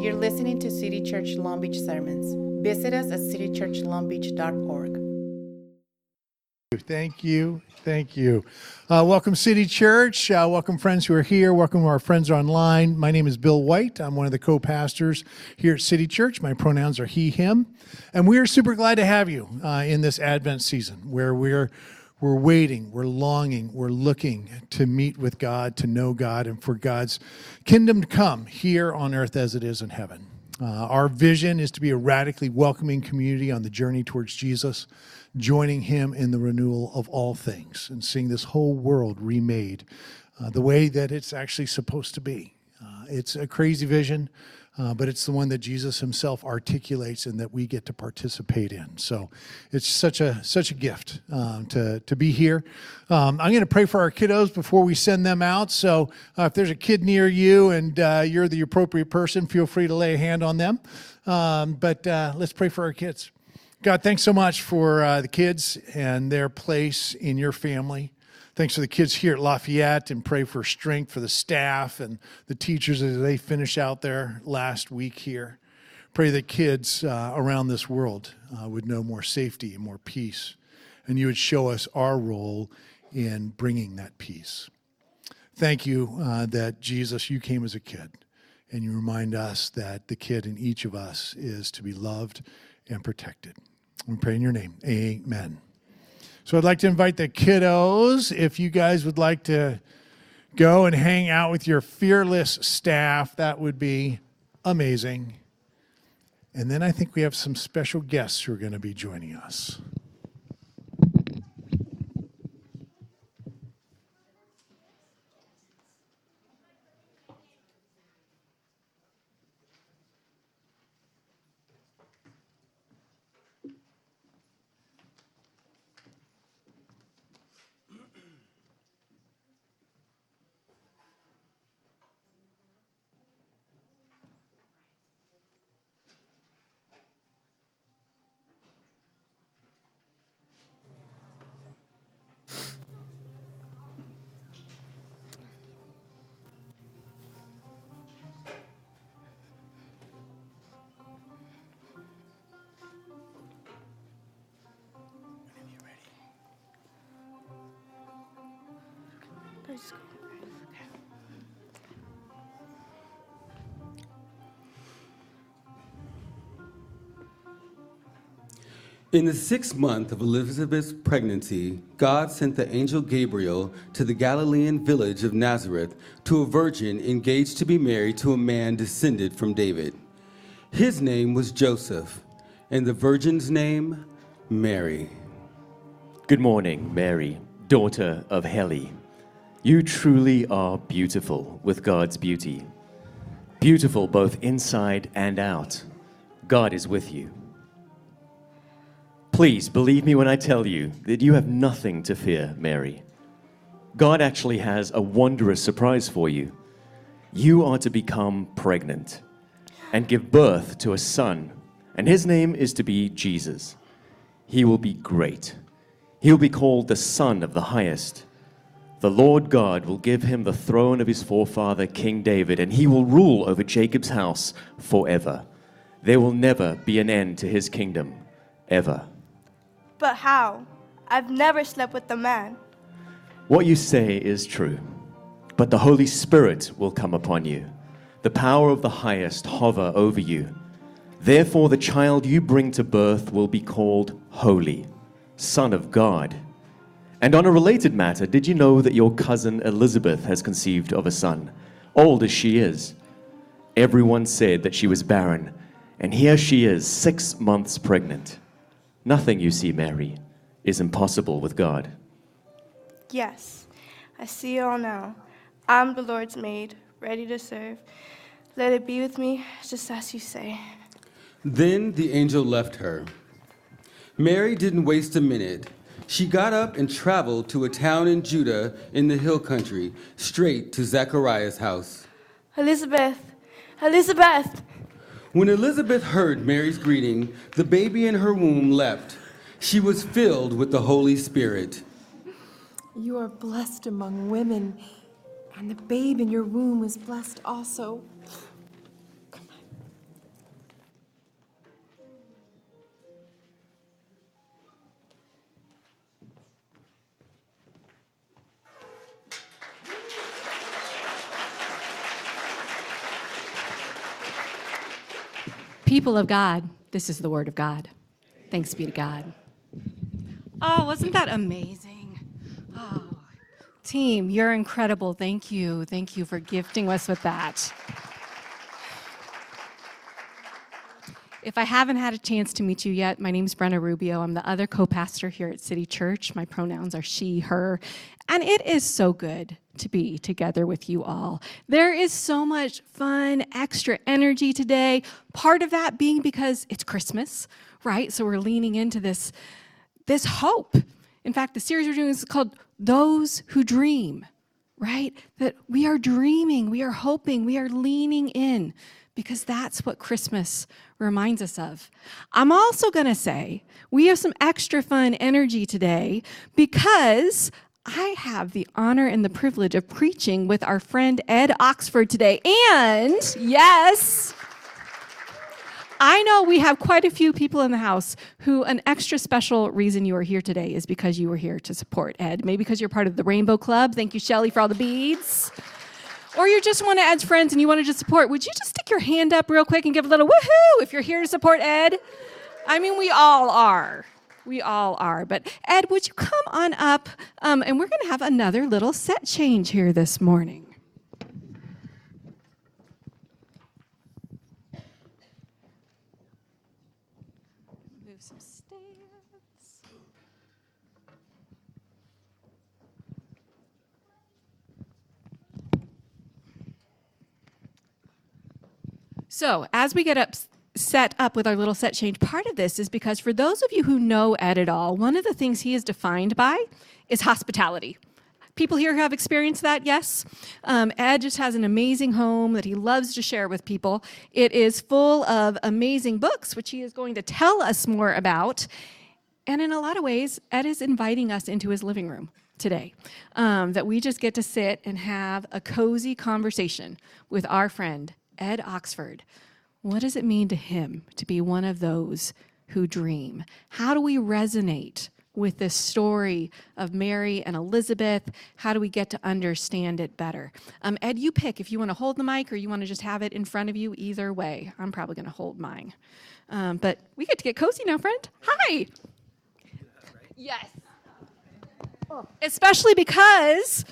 You're listening to City Church Long Beach sermons. Visit us at citychurchlongbeach.org. Thank you. Thank you. Uh, welcome, City Church. Uh, welcome, friends who are here. Welcome, our friends online. My name is Bill White. I'm one of the co pastors here at City Church. My pronouns are he, him. And we are super glad to have you uh, in this Advent season where we're we're waiting, we're longing, we're looking to meet with God, to know God, and for God's kingdom to come here on earth as it is in heaven. Uh, our vision is to be a radically welcoming community on the journey towards Jesus, joining Him in the renewal of all things and seeing this whole world remade uh, the way that it's actually supposed to be. Uh, it's a crazy vision, uh, but it's the one that Jesus himself articulates and that we get to participate in. So it's such a such a gift um, to to be here. Um, I'm going to pray for our kiddos before we send them out. So uh, if there's a kid near you and uh, you're the appropriate person, feel free to lay a hand on them. Um, but uh, let's pray for our kids. God, thanks so much for uh, the kids and their place in your family. Thanks for the kids here at Lafayette and pray for strength for the staff and the teachers as they finish out their last week here. Pray that kids uh, around this world uh, would know more safety and more peace, and you would show us our role in bringing that peace. Thank you uh, that Jesus, you came as a kid, and you remind us that the kid in each of us is to be loved and protected. We pray in your name. Amen. So I'd like to invite the kiddos, if you guys would like to go and hang out with your fearless staff, that would be amazing. And then I think we have some special guests who are going to be joining us. In the sixth month of Elizabeth's pregnancy, God sent the angel Gabriel to the Galilean village of Nazareth to a virgin engaged to be married to a man descended from David. His name was Joseph, and the virgin's name, Mary. Good morning, Mary, daughter of Heli. You truly are beautiful with God's beauty. Beautiful both inside and out. God is with you. Please believe me when I tell you that you have nothing to fear, Mary. God actually has a wondrous surprise for you. You are to become pregnant and give birth to a son, and his name is to be Jesus. He will be great. He will be called the Son of the Highest. The Lord God will give him the throne of his forefather, King David, and he will rule over Jacob's house forever. There will never be an end to his kingdom, ever. But how? I've never slept with a man. What you say is true, but the Holy Spirit will come upon you. The power of the highest hover over you. Therefore, the child you bring to birth will be called Holy, Son of God. And on a related matter, did you know that your cousin Elizabeth has conceived of a son, old as she is? Everyone said that she was barren, and here she is, six months pregnant. Nothing, you see, Mary, is impossible with God. Yes, I see it all now. I'm the Lord's maid, ready to serve. Let it be with me just as you say. Then the angel left her. Mary didn't waste a minute. She got up and traveled to a town in Judah in the hill country, straight to Zechariah's house. Elizabeth, Elizabeth, When Elizabeth heard Mary's greeting, the baby in her womb leapt. She was filled with the Holy Spirit. You are blessed among women, and the babe in your womb is blessed also. People of God, this is the word of God. Thanks be to God. Oh, wasn't that amazing? Oh, team, you're incredible. Thank you. Thank you for gifting us with that. If I haven't had a chance to meet you yet, my name is Brenna Rubio. I'm the other co pastor here at City Church. My pronouns are she, her, and it is so good to be together with you all. There is so much fun, extra energy today. Part of that being because it's Christmas, right? So we're leaning into this, this hope. In fact, the series we're doing is called Those Who Dream, right? That we are dreaming, we are hoping, we are leaning in because that's what Christmas reminds us of. I'm also going to say we have some extra fun energy today because I have the honor and the privilege of preaching with our friend Ed Oxford today. And yes, I know we have quite a few people in the house who an extra special reason you are here today is because you were here to support Ed. Maybe because you're part of the Rainbow Club. Thank you, Shelly, for all the beads or you're just one of Ed's friends and you want to support, would you just stick your hand up real quick and give a little woohoo if you're here to support Ed? I mean, we all are. We all are. But Ed, would you come on up? Um, and we're going to have another little set change here this morning. Move some stands. So, as we get up set up with our little set change, part of this is because for those of you who know Ed at all, one of the things he is defined by is hospitality. People here who have experienced that, yes. Um, Ed just has an amazing home that he loves to share with people. It is full of amazing books, which he is going to tell us more about. And in a lot of ways, Ed is inviting us into his living room today. Um, that we just get to sit and have a cozy conversation with our friend, Ed Oxford. What does it mean to him to be one of those who dream? How do we resonate with this story of Mary and Elizabeth? How do we get to understand it better? Um, Ed, you pick if you want to hold the mic or you want to just have it in front of you. Either way, I'm probably going to hold mine. Um, but we get to get cozy now, friend. Hi. Yes. Especially because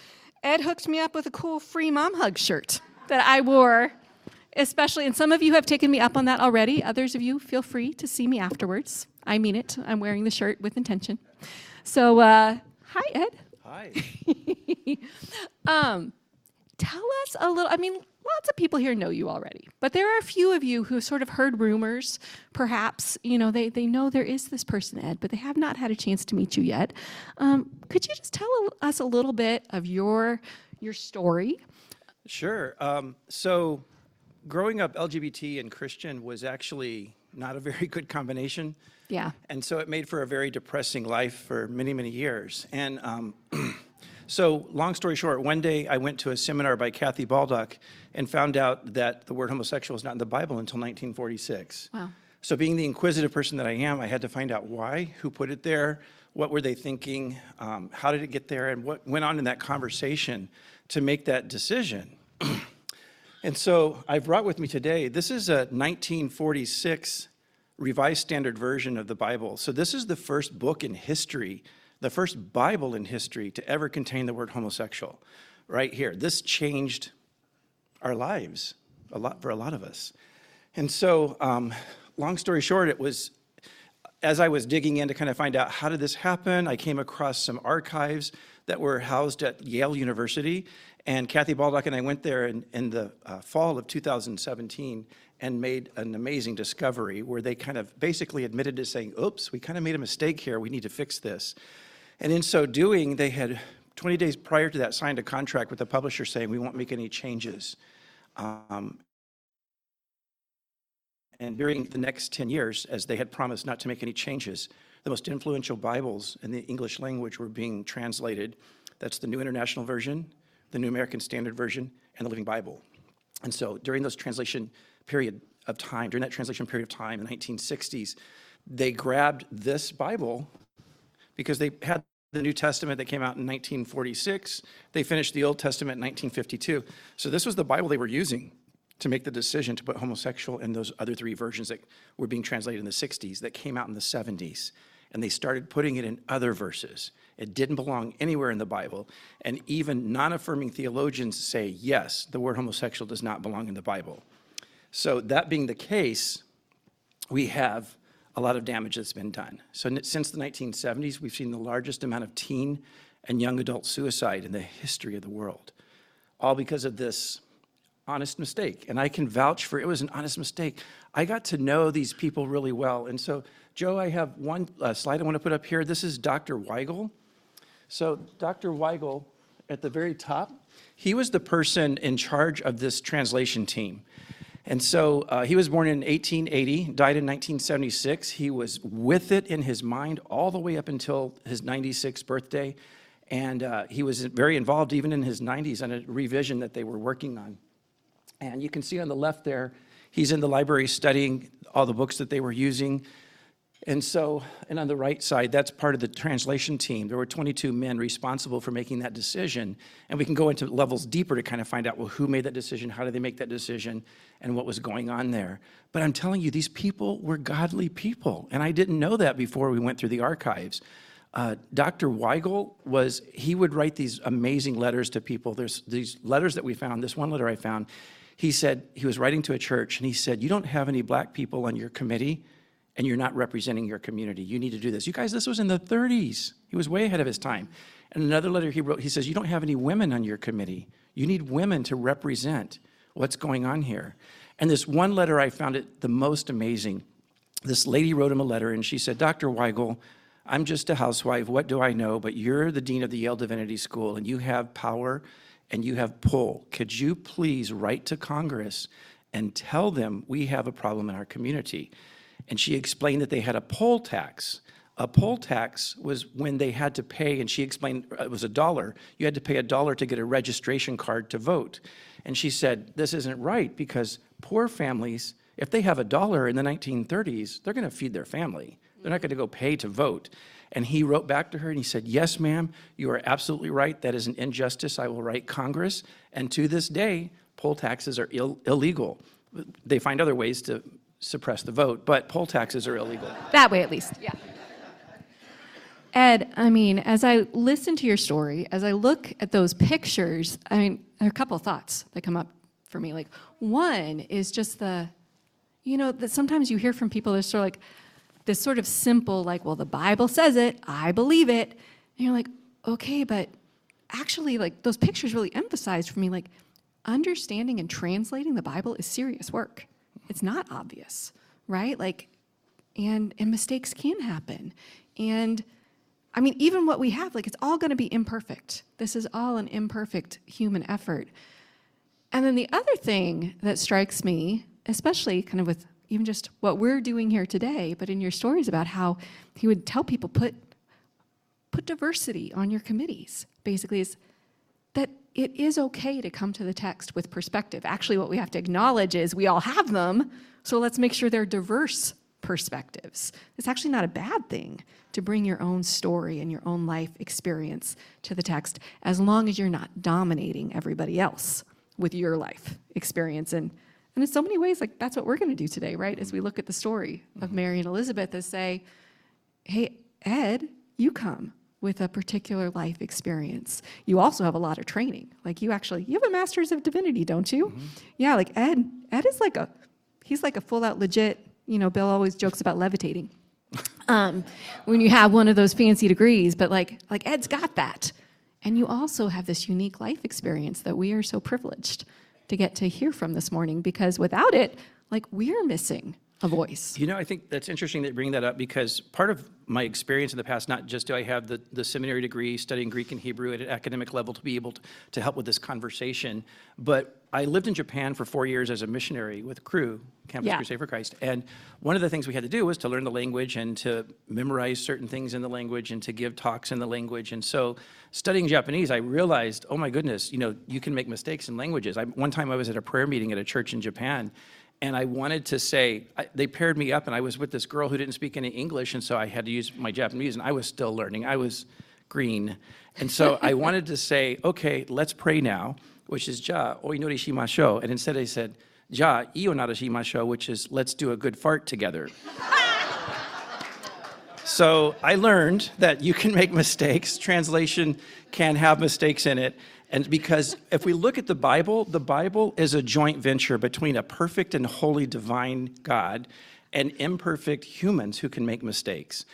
Ed hooked me up with a cool free mom hug shirt that I wore especially, and some of you have taken me up on that already. Others of you, feel free to see me afterwards. I mean it. I'm wearing the shirt with intention. So, uh, hi, Ed. Hi. um, tell us a little. I mean, lots of people here know you already, but there are a few of you who have sort of heard rumors. Perhaps you know they they know there is this person, Ed, but they have not had a chance to meet you yet. Um, could you just tell us a little bit of your your story? Sure. Um, so, growing up LGBT and Christian was actually not a very good combination. Yeah. And so it made for a very depressing life for many, many years. And um, so, long story short, one day I went to a seminar by Kathy Baldock and found out that the word homosexual is not in the Bible until 1946. Wow. So, being the inquisitive person that I am, I had to find out why, who put it there, what were they thinking, um, how did it get there, and what went on in that conversation to make that decision. and so I brought with me today, this is a 1946 Revised Standard Version of the Bible. So this is the first book in history, the first Bible in history to ever contain the word homosexual, right here. This changed our lives a lot for a lot of us. And so, um, long story short, it was as I was digging in to kind of find out how did this happen, I came across some archives that were housed at Yale University. And Kathy Baldock and I went there in, in the uh, fall of 2017 and made an amazing discovery where they kind of basically admitted to saying, oops, we kind of made a mistake here, we need to fix this. And in so doing, they had 20 days prior to that signed a contract with the publisher saying, we won't make any changes. Um, and during the next 10 years, as they had promised not to make any changes, the most influential Bibles in the English language were being translated. That's the New International Version, the New American Standard Version, and the Living Bible. And so during those translation period of time, during that translation period of time in the 1960s, they grabbed this Bible because they had the New Testament that came out in 1946. They finished the Old Testament in 1952. So this was the Bible they were using to make the decision to put homosexual in those other three versions that were being translated in the 60s that came out in the 70s. And they started putting it in other verses. It didn't belong anywhere in the Bible. And even non affirming theologians say, yes, the word homosexual does not belong in the Bible. So, that being the case, we have a lot of damage that's been done. So, since the 1970s, we've seen the largest amount of teen and young adult suicide in the history of the world, all because of this honest mistake. And I can vouch for it was an honest mistake. I got to know these people really well. And so, Joe, I have one uh, slide I want to put up here. This is Dr. Weigle. So, Dr. Weigle at the very top, he was the person in charge of this translation team. And so uh, he was born in 1880, died in 1976. He was with it in his mind all the way up until his 96th birthday. And uh, he was very involved even in his 90s on a revision that they were working on. And you can see on the left there, he's in the library studying all the books that they were using. And so, and on the right side, that's part of the translation team. There were 22 men responsible for making that decision. And we can go into levels deeper to kind of find out, well, who made that decision? How did they make that decision? And what was going on there? But I'm telling you, these people were godly people. And I didn't know that before we went through the archives. Uh, Dr. Weigle was, he would write these amazing letters to people. There's these letters that we found, this one letter I found. He said, he was writing to a church and he said, You don't have any black people on your committee and you're not representing your community. You need to do this. You guys, this was in the 30s. He was way ahead of his time. And another letter he wrote, he says, You don't have any women on your committee. You need women to represent what's going on here. And this one letter, I found it the most amazing. This lady wrote him a letter and she said, Dr. Weigle, I'm just a housewife. What do I know? But you're the dean of the Yale Divinity School and you have power and you have pull. Could you please write to Congress and tell them we have a problem in our community? and she explained that they had a poll tax. A poll tax was when they had to pay, and she explained uh, it was a dollar. You had to pay a dollar to get a registration card to vote. And she said, This isn't right because poor families, if they have a dollar in the 1930s, they're going to feed their family. They're not going to go pay to vote. And he wrote back to her and he said, Yes, ma'am, you are absolutely right. That is an injustice. I will write Congress. And to this day, poll taxes are Ill- illegal. They find other ways to suppress the vote, but poll taxes are illegal. That way, at least. Yeah. Ed, I mean, as I listen to your story, as I look at those pictures, I mean, there are a couple of thoughts that come up for me. Like, one is just the, you know, that sometimes you hear from people that's sort of like this sort of simple, like, well, the Bible says it, I believe it. And you're like, okay, but actually, like, those pictures really emphasized for me, like, understanding and translating the Bible is serious work. It's not obvious, right? Like, and and mistakes can happen. And I mean, even what we have, like, it's all going to be imperfect. This is all an imperfect human effort. And then the other thing that strikes me, especially kind of with even just what we're doing here today, but in your stories about how he would tell people put put diversity on your committees, basically is that it is okay to come to the text with perspective. Actually, what we have to acknowledge is we all have them, so let's make sure they're diverse perspectives. It's actually not a bad thing to bring your own story and your own life experience to the text as long as you're not dominating everybody else with your life experience and and in so many ways like that's what we're going to do today right as we mm-hmm. look at the story of mm-hmm. mary and elizabeth as say hey ed you come with a particular life experience. You also have a lot of training. Like you actually you have a master's of divinity don't you? Mm-hmm. Yeah like ed ed is like a he's like a full out legit you know bill always jokes about levitating. Um, when you have one of those fancy degrees but like like ed's got that. And you also have this unique life experience that we are so privileged to get to hear from this morning because without it like we're missing a voice You know, I think that's interesting that you bring that up because part of my experience in the past, not just do I have the, the seminary degree studying Greek and Hebrew at an academic level to be able to, to help with this conversation, but I lived in Japan for four years as a missionary with Cru, Campus Yeah. Crusade for Christ. And one of the things we had to do was to learn the language and to memorize certain things in the language and to give talks in the language. And so studying Japanese, I realized, oh my goodness, you know, you can make mistakes in languages. I, one time I was at a prayer meeting at a church in Japan and I wanted to say, I, they paired me up, and I was with this girl who didn't speak any English, and so I had to use my Japanese, and I was still learning. I was green. And so I wanted to say, okay, let's pray now, which is Ja, oinori shimashou. And instead I said, ja iyo narashimashou, which is let's do a good fart together. So I learned that you can make mistakes. Translation can have mistakes in it. And because if we look at the Bible, the Bible is a joint venture between a perfect and holy divine God and imperfect humans who can make mistakes.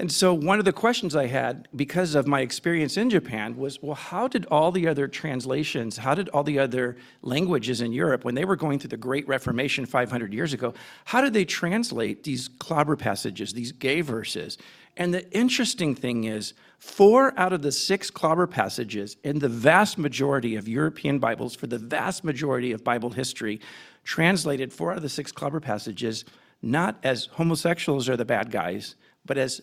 And so one of the questions I had because of my experience in Japan was, well, how did all the other translations, how did all the other languages in Europe, when they were going through the Great Reformation 500 years ago, how did they translate these clobber passages, these gay verses? And the interesting thing is, four out of the six clobber passages in the vast majority of European Bibles, for the vast majority of Bible history, translated four out of the six clobber passages not as homosexuals are the bad guys, but as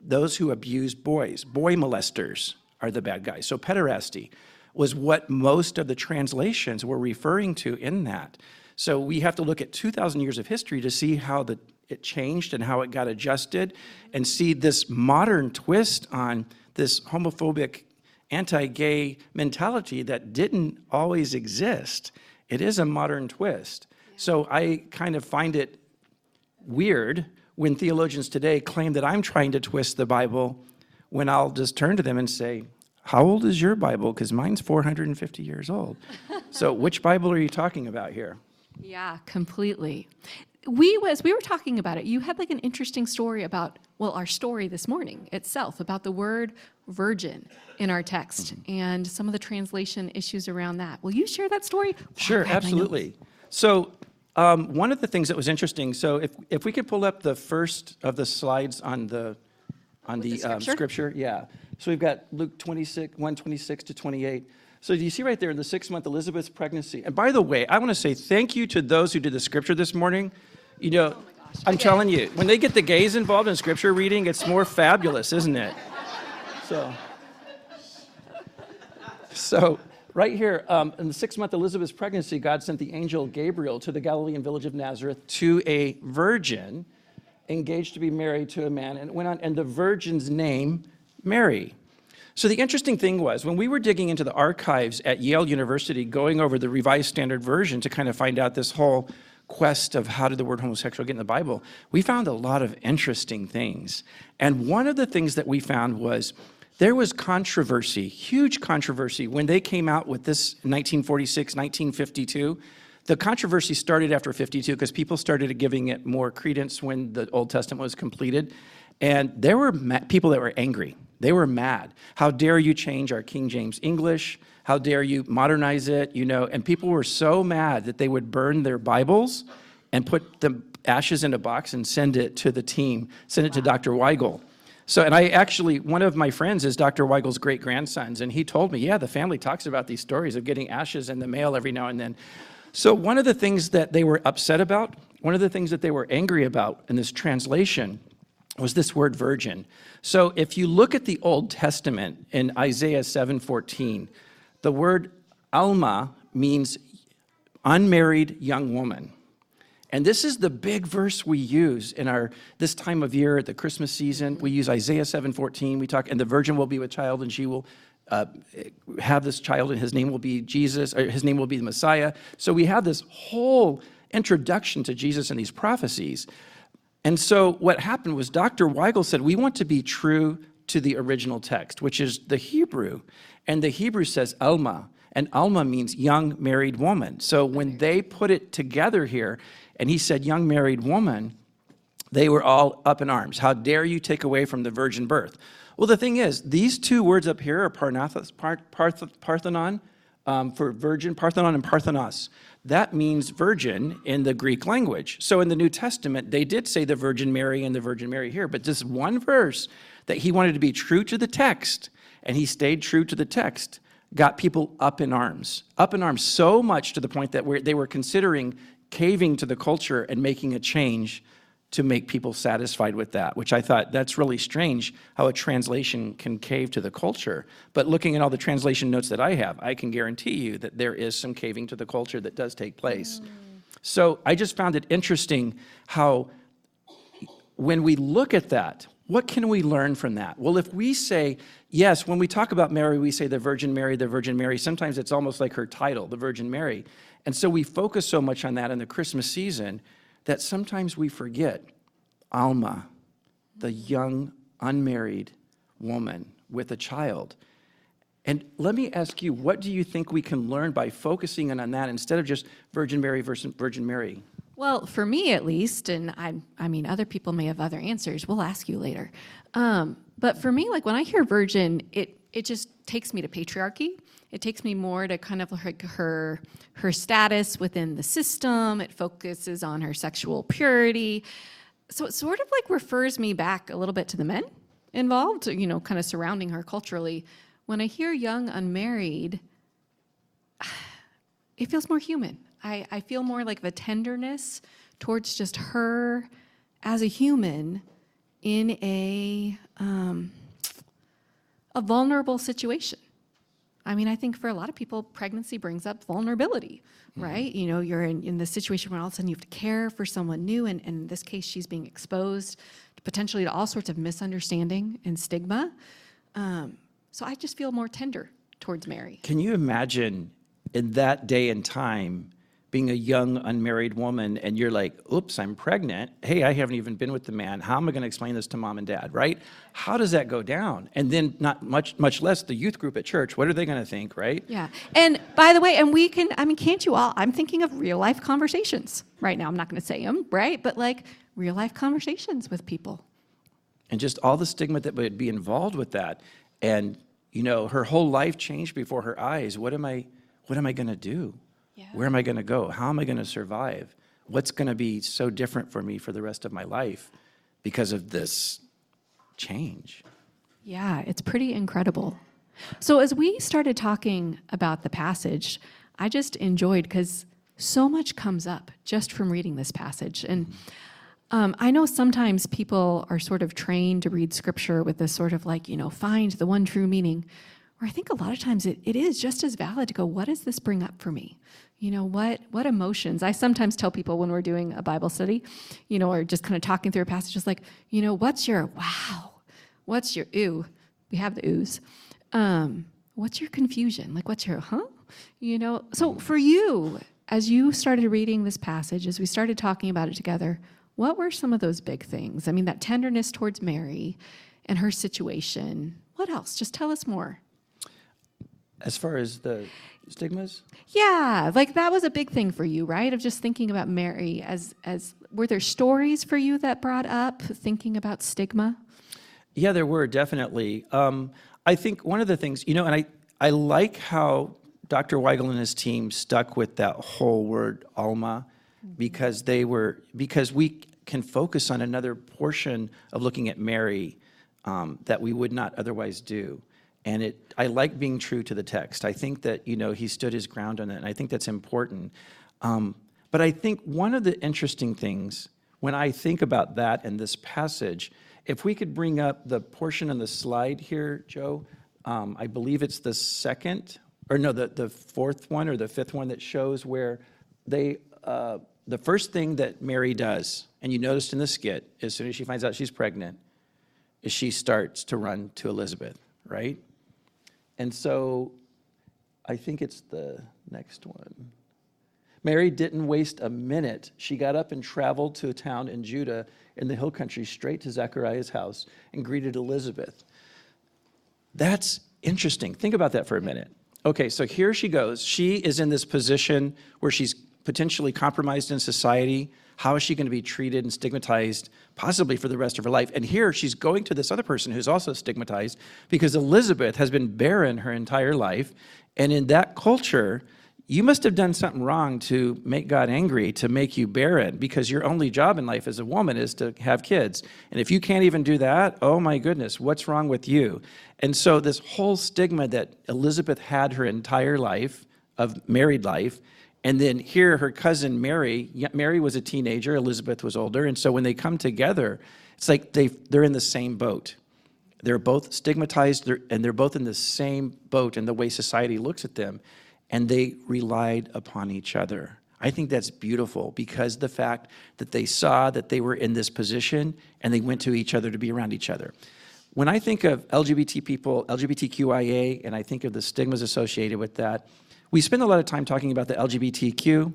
those who abuse boys. Boy molesters are the bad guys. So pederasty was what most of the translations were referring to in that. So we have to look at 2,000 years of history to see how the, it changed and how it got adjusted and see this modern twist on this homophobic, anti-gay mentality that didn't always exist. It is a modern twist. So I kind of find it weird when theologians today claim that I'm trying to twist the Bible when I'll just turn to them and say, How old is your Bible? Because mine's 450 years old. so, which Bible are you talking about here? Yeah, completely. We as we were talking about it, you had like an interesting story about well, our story this morning itself about the word virgin in our text and some of the translation issues around that. Will you share that story? Oh, Sure, I have my notes. absolutely. So, um, one of the things that was interesting, so if, if we could pull up the first of the slides on the, on With the the um, scripture? scripture, yeah. So we've got Luke 26, 126 to 28. So do you see right there in the six month Elizabeth's pregnancy? And by the way, I want to say thank you to those who did the scripture this morning. You know, I'm telling you, when they get the gays involved in scripture reading, it's more fabulous, isn't it? So. So, right here, um, in the six month Elizabeth's pregnancy, God sent the angel Gabriel to the Galilean village of Nazareth to a virgin engaged to be married to a man, and went on, and the virgin's name, Mary. So, the interesting thing was when we were digging into the archives at Yale University, going over the Revised Standard Version to kind of find out this whole quest of how did the word homosexual get in the Bible, we found a lot of interesting things. And one of the things that we found was there was controversy, huge controversy, when they came out with this 1946, 1952. The controversy started after 52 because people started giving it more credence when the Old Testament was completed. And there were people that were angry. They were mad. How dare you change our King James English? How dare you modernize it? You know, and people were so mad that they would burn their Bibles and put the ashes in a box and send it to the team, send it to Dr. Weigle. So, and I actually, one of my friends is Dr. Weigle's great grandsons, and he told me, yeah, the family talks about these stories of getting ashes in the mail every now and then. So, one of the things that they were upset about, one of the things that they were angry about in this translation was this word virgin. So, if you look at the Old Testament in Isaiah 7:14, the word alma means unmarried young woman. And this is the big verse we use in our this time of year at the Christmas season. We use Isaiah 7:14. We talk, and the virgin will be with child, and she will uh, have this child, and his name will be Jesus, or his name will be the Messiah. So we have this whole introduction to Jesus and these prophecies. And so what happened was Dr. Weigle said, we want to be true to the original text, which is the Hebrew. And the Hebrew says Alma, and Alma means young married woman. So when they put it together here, and he said young married woman, they were all up in arms. How dare you take away from the virgin birth? Well, the thing is, these two words up here are Parnathos, Parth, Parth, Parthenon um, for virgin, Parthenon and Parthenos. That means virgin in the Greek language. So in the New Testament, they did say the Virgin Mary and the Virgin Mary here, but this one verse that he wanted to be true to the text, and he stayed true to the text, got people up in arms. Up in arms so much to the point that we're- they were considering caving to the culture and making a change to make people satisfied with that, which I thought that's really strange how a translation can cave to the culture. But looking at all the translation notes that I have, I can guarantee you that there is some caving to the culture that does take place. Mm. So I just found it interesting how when we look at that, what can we learn from that? Well, if we say, yes, when we talk about Mary, we say the Virgin Mary, the Virgin Mary, sometimes it's almost like her title, the Virgin Mary. And so we focus so much on that in the Christmas season that sometimes we forget Alma, the young, unmarried woman with a child. And let me ask you, what do you think we can learn by focusing on that instead of just Virgin Mary versus Virgin Mary? Well, for me at least, and I, I mean, other people may have other answers. We'll ask you later. Um, but for me, like when I hear virgin, it it just takes me to patriarchy. It takes me more to kind of like her her status within the system. It focuses on her sexual purity. So it sort of like refers me back a little bit to the men involved, you know, kind of surrounding her culturally. When I hear young unmarried, it feels more human. I, I feel more like the tenderness towards just her as a human in a um, a vulnerable situation. I mean, I think for a lot of people, pregnancy brings up vulnerability, right? You know, you're in, in this situation where all of a sudden you have to care for someone new, and, and in this case, she's being exposed potentially to all sorts of misunderstanding and stigma. Um, so I just feel more tender towards Mary. Can you imagine in that day and time being a young unmarried woman and you're like, oops, I'm pregnant. Hey, I haven't even been with the man. How am I going to explain this to mom and dad, right? How does that go down? And then not much much less the youth group at church. What are they going to think, right? Yeah. And by the way, and we can, I mean, can't you all? I'm thinking of real life conversations right now. I'm not going to say them, right? But like real life conversations with people. And just all the stigma that would be involved with that. And, you know, her whole life changed before her eyes. What am I, what am I going to do? Yeah. Where am I going to go? How am I going to survive? What's going to be so different for me for the rest of my life because of this change? Yeah, it's pretty incredible. So, as we started talking about the passage, I just enjoyed because so much comes up just from reading this passage. And um, I know sometimes people are sort of trained to read scripture with this sort of like, you know, find the one true meaning. Or I think a lot of times it, it is just as valid to go, what does this bring up for me? You know, what what emotions? I sometimes tell people when we're doing a Bible study, you know, or just kind of talking through a passage, just like, you know, what's your wow? What's your ooh? We have the oohs. Um, what's your confusion? Like, what's your huh? You know, so for you, as you started reading this passage, as we started talking about it together, what were some of those big things? I mean, that tenderness towards Mary and her situation. What else? Just tell us more. As far as the stigmas? Yeah, like that was a big thing for you, right? Of just thinking about Mary as as were there stories for you that brought up thinking about stigma? Yeah, there were definitely. Um, I think one of the things, you know, and I, I like how Dr. Weigle and his team stuck with that whole word Alma because they were, because we can focus on another portion of looking at Mary um, that we would not otherwise do. And it, I like being true to the text. I think that, you know, he stood his ground on it, and I think that's important. Um, but I think one of the interesting things when I think about that and this passage, if we could bring up the portion on the slide here, Joe, um, I believe it's the second, or no, the, the fourth one or the fifth one that shows where they, uh, the first thing that Mary does, and you noticed in the skit, as soon as she finds out she's pregnant, is she starts to run to Elizabeth, right? And so I think it's the next one. Mary didn't waste a minute. She got up and traveled to a town in Judah in the hill country straight to Zechariah's house and greeted Elizabeth. That's interesting. Think about that for a minute. Okay, so here she goes. She is in this position where she's potentially compromised in society. How is she going to be treated and stigmatized, possibly for the rest of her life? And here she's going to this other person who's also stigmatized because Elizabeth has been barren her entire life. And in that culture, you must have done something wrong to make God angry, to make you barren, because your only job in life as a woman is to have kids. And if you can't even do that, oh my goodness, what's wrong with you? And so, this whole stigma that Elizabeth had her entire life of married life, and then here her cousin Mary, Mary was a teenager, Elizabeth was older. And so, when they come together, it's like they, they're in the same boat. They're both stigmatized, and they're both in the same boat in the way society looks at them and they relied upon each other. I think that's beautiful because the fact that they saw that they were in this position and they went to each other to be around each other. When I think of LGBT people, LGBTQIA, and I think of the stigmas associated with that, We spend a lot of time talking about the LGBTQ,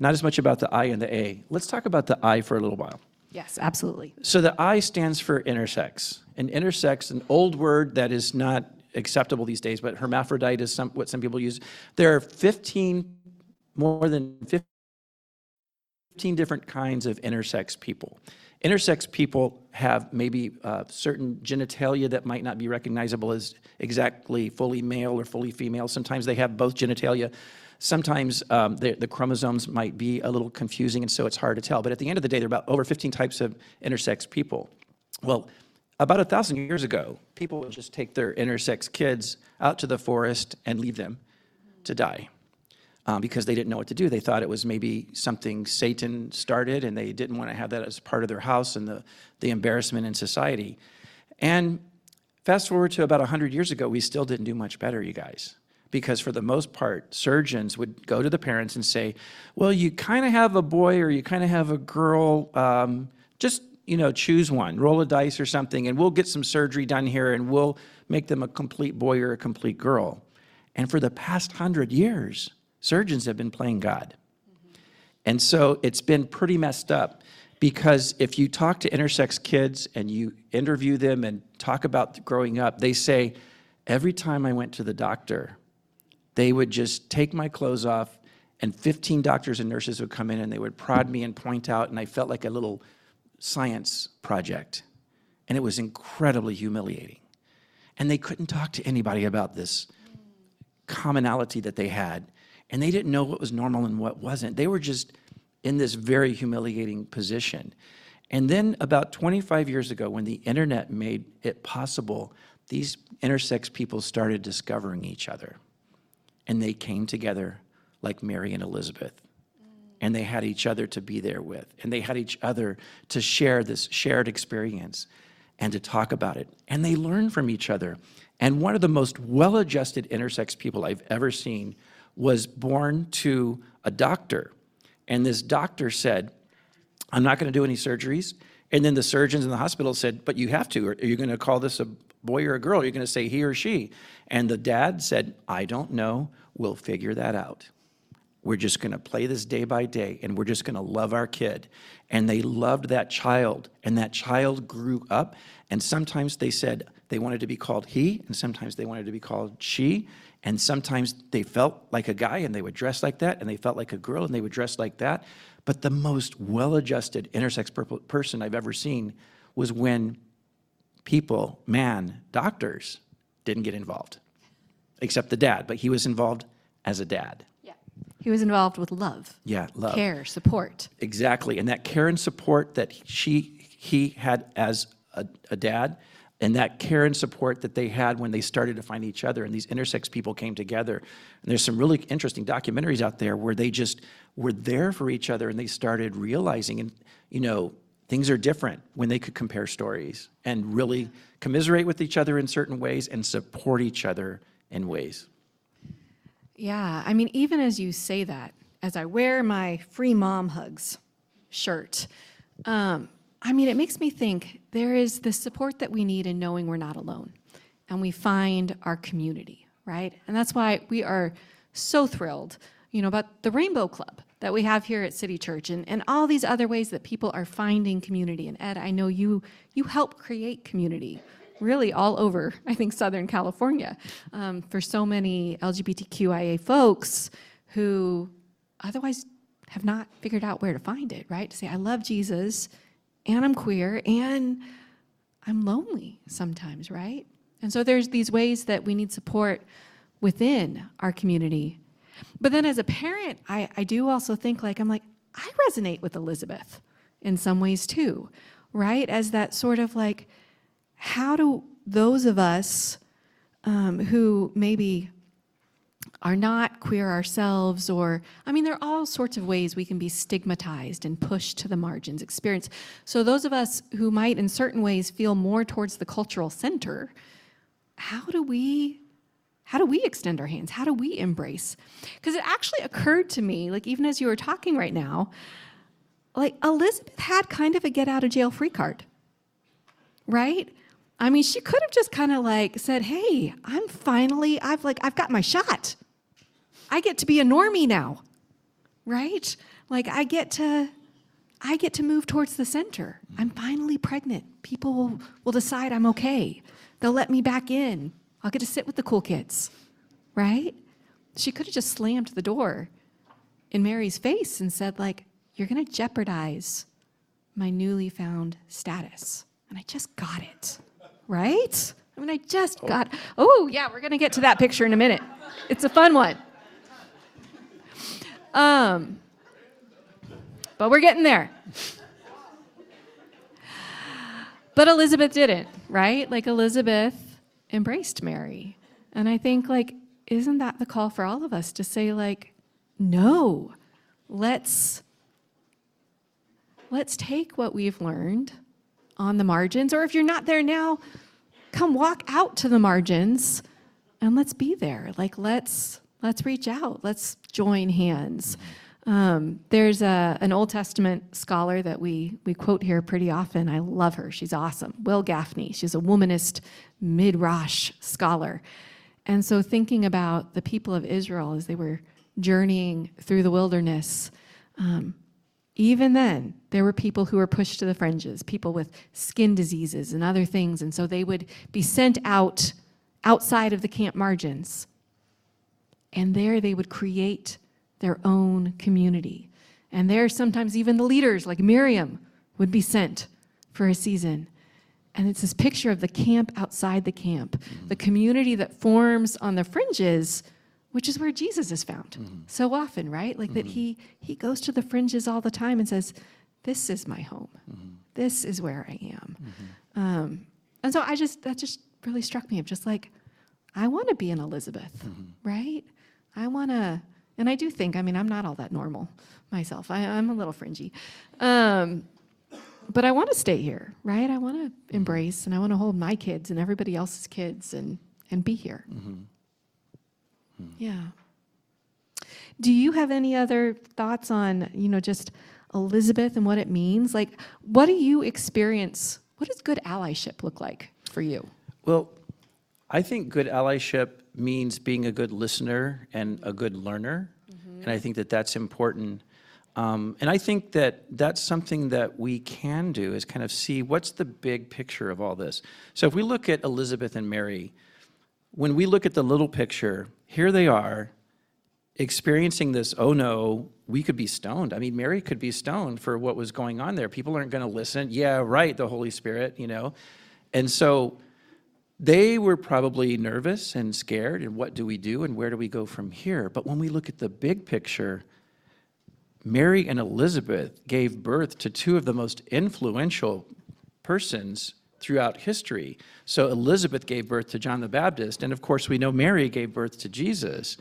not as much about the I and the A. Let's talk about the I for a little while. Yes, absolutely. So the I stands for intersex. And intersex, an old word that is not acceptable these days, but hermaphrodite is some, what some people use. There are 15, more than 15 different kinds of intersex people. Intersex people have maybe uh, certain genitalia that might not be recognizable as exactly fully male or fully female. Sometimes they have both genitalia. Sometimes um, the, the chromosomes might be a little confusing, and so it's hard to tell. But at the end of the day, there are about over 15 types of intersex people. Well, about a thousand years ago, people would just take their intersex kids out to the forest and leave them to die um, because they didn't know what to do. They thought it was maybe something Satan started, and they didn't want to have that as part of their house and the, the embarrassment in society. And fast forward to about 100 years ago, we still didn't do much better, you guys. Because for the most part, surgeons would go to the parents and say, Well, you kind of have a boy or you kind of have a girl. Um, just you know, choose one, roll a dice or something, and we'll get some surgery done here and we'll make them a complete boy or a complete girl. And for the past hundred years, surgeons have been playing God. And so it's been pretty messed up because if you talk to intersex kids and you interview them and talk about growing up, they say, every time I went to the doctor, they would just take my clothes off and 15 doctors and nurses would come in and they would prod me and point out, and I felt like a little science project. And it was incredibly humiliating. And they couldn't talk to anybody about this commonality that they had. And they didn't know what was normal and what wasn't. They were just in this very humiliating position. And then about 25 years ago, when the internet made it possible, these intersex people started discovering each other. And they came together like Mary and Elizabeth and they had each other to be there with, and they had each other to share this shared experience and to talk about it. And they learned from each other. And one of the most well adjusted intersex people I've ever seen was born to a doctor. And this doctor said, I'm not going to do any surgeries. And then the surgeons in the hospital said, But you have to. Are you going to call this a boy or a girl? Are you going to say he or she? And the dad said, I don't know. We'll figure that out. We're just going to play this day by day and we're just going to love our kid. And they loved that child, and that child grew up. And sometimes they said they wanted to be called he, and sometimes they wanted to be called she. And sometimes they felt like a guy and they would dress like that, and they felt like a girl and they would dress like that. But the most well adjusted intersex person I've ever seen was when people, man, doctors, didn't get involved, except the dad, but he was involved as a dad. Yeah. He was involved with love. Yeah, love. Care, support. Exactly. And that care and support that she he had as a, a, dad, and that care and support that they had when they started to find each other, and these intersex people came together. And there's some really interesting documentaries out there where they just were there for each other, and they started realizing, and you know, things are different when they could compare stories and really commiserate with each other in certain ways and support each other in ways. Yeah, I mean, even as you say that, as I wear my free mom hugs shirt, um, I mean, it makes me think there is the support that we need in knowing we're not alone and we find our community, right? And that's why we are so thrilled, you know, about the Rainbow Club that we have here at City Church and, and all these other ways that people are finding community. And Ed, I know you you help create community really all over, I think, Southern California um, for so many LGBTQIA folks who otherwise have not figured out where to find it, right? To say, I love Jesus and I'm queer and I'm lonely sometimes, right? And so there's these ways that we need support within our community. But then as a parent, I, I do also think like, I'm like, I resonate with Elizabeth in some ways too, right? As that sort of like, how do those of us um, who maybe are not queer ourselves, or, I mean, there are all sorts of ways we can be stigmatized and pushed to the margins, experience. So, those of us who might, in certain ways, feel more towards the cultural center, how do we? How do we extend our hands? How do we embrace? Because it actually occurred to me, like even as you were talking right now, like Elizabeth had kind of a get out of jail free card, right? I mean, she could have just kind of like said, "Hey, I'm finally I've like I've got my shot." I get to be a normie now, right? Like I get to I get to move towards the center. I'm finally pregnant. People will, will decide I'm okay. They'll let me back in. I'll get to sit with the cool kids, right? She could have just slammed the door in Mary's face and said, like, you're gonna jeopardize my newly found status. And I just got it, right? I mean, I just oh. got, oh, yeah, we're gonna get to that picture in a minute. It's a fun one. Um, but we're getting there. But Elizabeth didn't, right? Like Elizabeth embraced Mary. And I think like isn't that the call for all of us to say like no. Let's let's take what we've learned on the margins or if you're not there now, come walk out to the margins and let's be there. Like let's let's reach out. Let's join hands. Um, there's a, an Old Testament scholar that we, we quote here pretty often. I love her. She's awesome. Wil Gafney. She's a womanist midrash scholar. And so, thinking about the people of Israel as they were journeying through the wilderness, um, even then, there were people who were pushed to the fringes, people with skin diseases and other things. And so they would be sent out outside of the camp margins. And there they would create their own community. And there, sometimes even the leaders, like Miriam, would be sent for a season. And it's this picture of the camp outside the camp, mm-hmm. the community that forms on the fringes, which is where Jesus is found mm-hmm. so often, right? Like that mm-hmm. he he goes to the fringes all the time and says, "This is my home. This is where I am." Um, and so I just that just really struck me of just like, I want to be an Elizabeth, right? I want to and I do think, I mean, I'm not all that normal myself. I, I'm a little fringy. Um, but I want to stay here, right? I want to mm-hmm. embrace and I want to hold my kids and everybody else's kids and, and be here. Mm-hmm. Mm-hmm. Yeah. Do you have any other thoughts on, you know, just Elizabeth and what it means? Like, what do you experience? What does good allyship look like for you? Well, I think good allyship means being a good listener and a good learner. And I think that that's important. Um, and I think that that's something that we can do is kind of see what's the big picture of all this. So if we look at Elizabeth and Mary, when we look at the little picture, here they are experiencing this, oh no, we could be stoned. I mean, Mary could be stoned for what was going on there. People aren't going to listen. Yeah, right, the Holy Spirit, you know. And so they were probably nervous and scared, and what do we do and where do we go from here? But when we look at the big picture, Mary and Elizabeth gave birth to two of the most influential persons throughout history. So Elizabeth gave birth to John the Baptist, and of course, we know Mary gave birth to Jesus.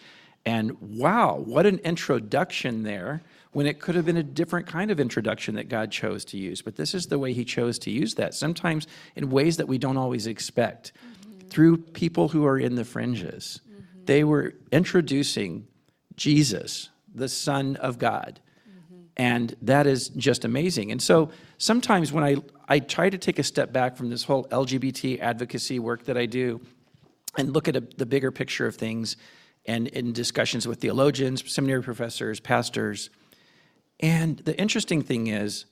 And wow, what an introduction there when it could have been a different kind of introduction that God chose to use. But this is the way He chose to use that, sometimes in ways that we don't always expect, mm-hmm. through people who are in the fringes. Mm-hmm. They were introducing Jesus, the Son of God. Mm-hmm. And that is just amazing. And so sometimes when I, I try to take a step back from this whole LGBT advocacy work that I do and look at a, the bigger picture of things and in discussions with theologians, seminary professors, pastors, and the interesting thing is,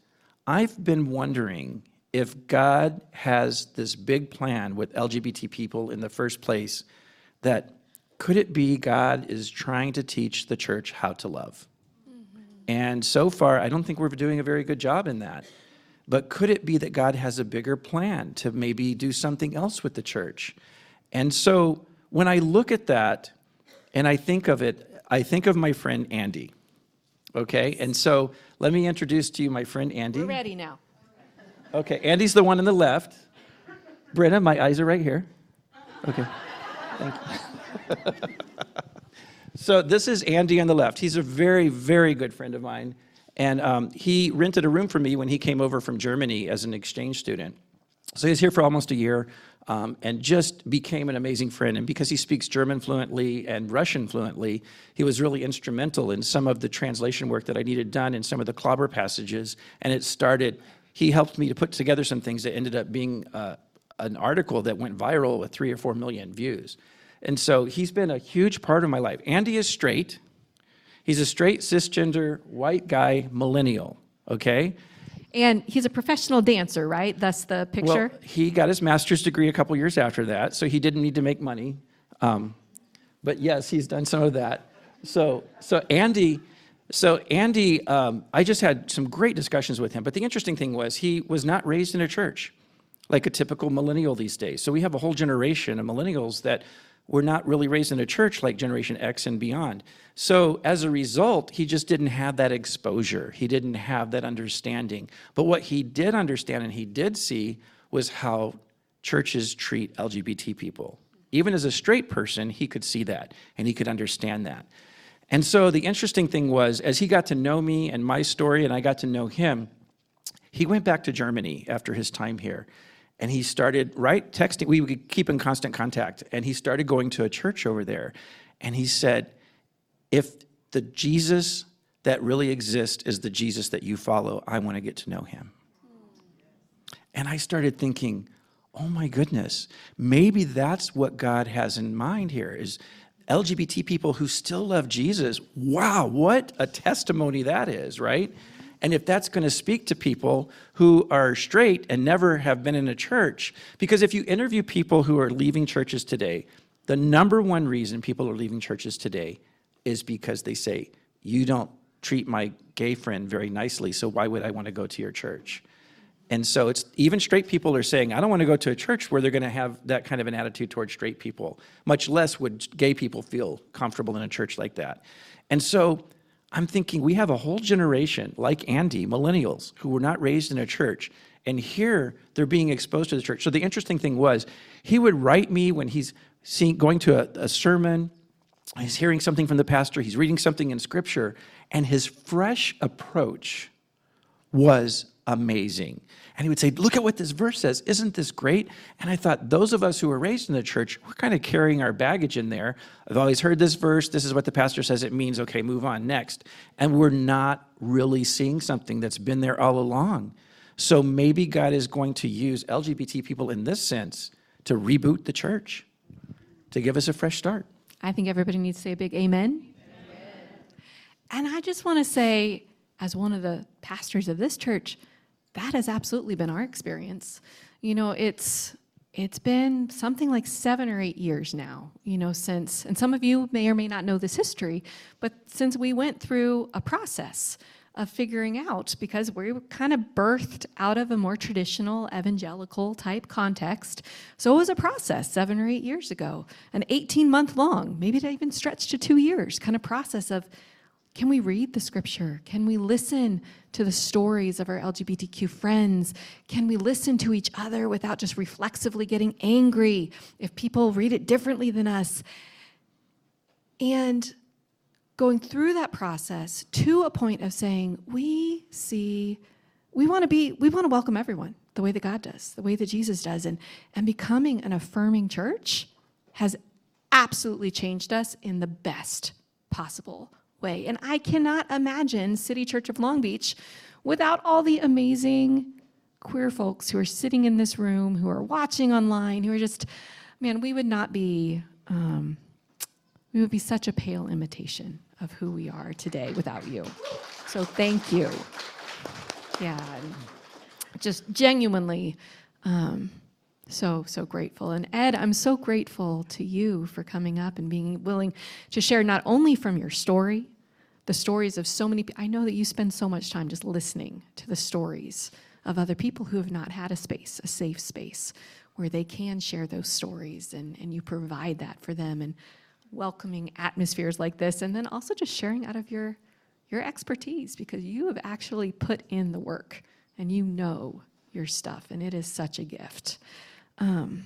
I've been wondering if God has this big plan with LGBT people in the first place, that could it be God is trying to teach the church how to love? Mm-hmm. And so far, I don't think we're doing a very good job in that. But could it be that God has a bigger plan to maybe do something else with the church? And so when I look at that and I think of it, I think of my friend Andy. Okay, and so let me introduce to you my friend Andy. We're ready now. Okay, Andy's the one on the left. Brenna, my eyes are right here. Okay, thank you. so this is Andy on the left. He's a very, very good friend of mine. And um, he rented a room for me when he came over from Germany as an exchange student. So he's here for almost a year um, and just became an amazing friend. And because he speaks German fluently and Russian fluently, he was really instrumental in some of the translation work that I needed done in some of the clobber passages. And it started, he helped me to put together some things that ended up being uh, an article that went viral with three or four million views. And so he's been a huge part of my life. Andy is straight. He's a straight, cisgender, white guy, millennial, okay? And he's a professional dancer, right? That's the picture. Well, he got his master's degree a couple years after that, so he didn't need to make money. Um, but yes, he's done some of that. So, so Andy, so Andy, um, I just had some great discussions with him. But the interesting thing was he was not raised in a church, like a typical millennial these days. So we have a whole generation of millennials that were not really raised in a church like Generation X and beyond. So as a result, he just didn't have that exposure. He didn't have that understanding. But what he did understand and he did see was how churches treat LGBT people. Even as a straight person, he could see that and he could understand that. And so the interesting thing was, as he got to know me and my story, and I got to know him, he went back to Germany after his time here. And he started, right, texting. We would keep in constant contact. And he started going to a church over there. And he said, if the Jesus that really exists is the Jesus that you follow, I want to get to know him. And I started thinking, oh my goodness, maybe that's what God has in mind here is LGBT people who still love Jesus. Wow, what a testimony that is, right? And if that's going to speak to people who are straight and never have been in a church, because if you interview people who are leaving churches today, the number one reason people are leaving churches today is because they say, You don't treat my gay friend very nicely, so why would I want to go to your church? And so it's even straight people are saying, I don't want to go to a church where they're going to have that kind of an attitude towards straight people. Much less would gay people feel comfortable in a church like that. And so I'm thinking we have a whole generation like Andy, millennials, who were not raised in a church. And here they're being exposed to the church. So the interesting thing was, he would write me when he's seeing, going to a, a sermon, he's hearing something from the pastor, he's reading something in scripture, and his fresh approach was amazing. And he would say, Look at what this verse says. Isn't this great? And I thought, those of us who were raised in the church, we're kind of carrying our baggage in there. I've always heard this verse. This is what the pastor says it means. Okay, move on next. And we're not really seeing something that's been there all along. So maybe God is going to use LGBT people in this sense to reboot the church, to give us a fresh start. I think everybody needs to say a big amen. And I just want to say, as one of the pastors of this church, that has absolutely been our experience. You know, it's it's been something like seven or eight years now, you know, since, and some of you may or may not know this history, but since we went through a process of figuring out, because we were kind of birthed out of a more traditional evangelical type context. So it was a process seven or eight years ago, an 18 month long, maybe it even stretched to two years kind of process of can we read the scripture? Can we listen to the stories of our LGBTQ friends? Can we listen to each other without just reflexively getting angry if people read it differently than us? And going through that process to a point of saying, we see, we want to be, we want to welcome everyone the way that God does, the way that Jesus does. And, and becoming an affirming church has absolutely changed us in the best possible way. And I cannot imagine City Church of Long Beach without all the amazing queer folks who are sitting in this room, who are watching online, who are just, man, we would not be, um, we would be such a pale imitation of who we are today without you. So thank you. Yeah, just genuinely. Um, so, so grateful. And Ed, I'm so grateful to you for coming up and being willing to share not only from your story, the stories of so many people. I know that you spend so much time just listening to the stories of other people who have not had a space, a safe space, where they can share those stories and, and you provide that for them and welcoming atmospheres like this, and then also just sharing out of your your expertise because you have actually put in the work and you know your stuff, and it is such a gift. Um,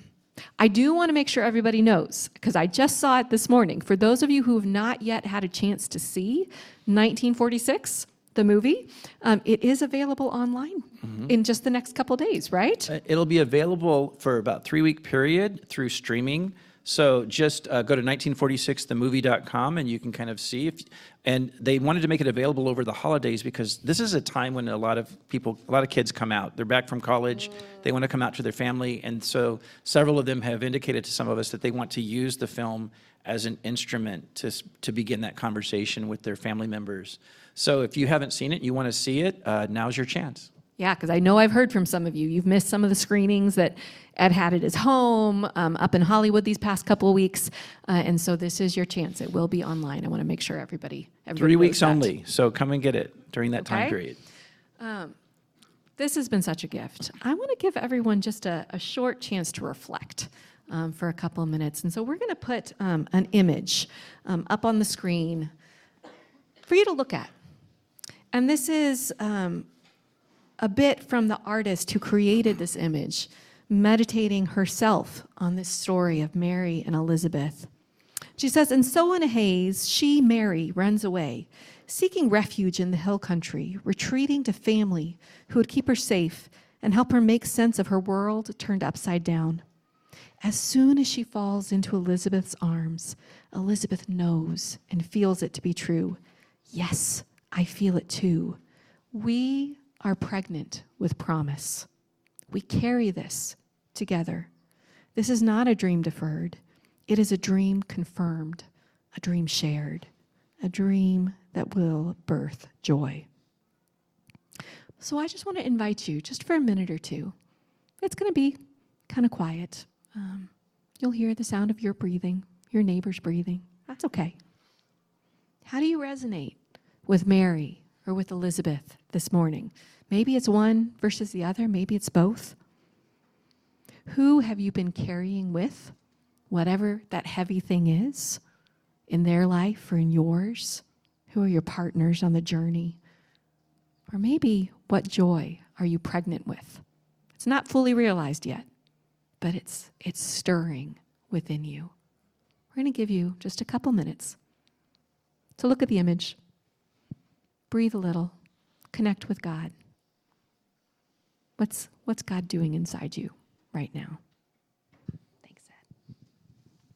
I do want to make sure everybody knows, because I just saw it this morning. For those of you who have not yet had a chance to see 1946, the movie, um, it is available online in just the next couple days, right? Uh, It'll be available for about three week period through streaming. So just uh, go to 1946themovie.com and you can kind of see if, and they wanted to make it available over the holidays because this is a time when a lot of people, a lot of kids come out. They're back from college, they want to come out to their family, and so several of them have indicated to some of us that they want to use the film as an instrument to to begin that conversation with their family members. So if you haven't seen it, you want to see it, uh, now's your chance. Yeah, because I know I've heard from some of you. You've missed some of the screenings that Ed had at his home um, up in Hollywood these past couple of weeks, uh, and so this is your chance. It will be online. I want to make sure everybody. everybody Three knows weeks that. only, so come and get it during that time Okay. period. This has been such a gift. I want to give everyone just a, a short chance to reflect um, for a couple of minutes. And so we're going to put um, an image um, up on the screen for you to look at. And this is um, a bit from the artist who created this image, meditating herself on this story of Mary and Elizabeth. She says, And so in a haze, she, Mary, runs away, seeking refuge in the hill country, retreating to family who would keep her safe and help her make sense of her world turned upside down. As soon as she falls into Elizabeth's arms, Elizabeth knows and feels it to be true. Yes, I feel it too. We are pregnant with promise. We carry this together. This is not a dream deferred. It is a dream confirmed, a dream shared, a dream that will birth joy. So I just want to invite you, just for a minute or two. It's going to be kind of quiet. Um, you'll hear the sound of your breathing, your neighbor's breathing. That's okay. How do you resonate with Mary or with Elizabeth this morning? Maybe it's one versus the other, maybe it's both. Who have you been carrying with, whatever that heavy thing is in their life or in yours? Who are your partners on the journey? Or maybe what joy are you pregnant with? It's not fully realized yet, but it's, it's stirring within you. We're going to give you just a couple minutes to look at the image, breathe a little, connect with God. What's, what's God doing inside you right now?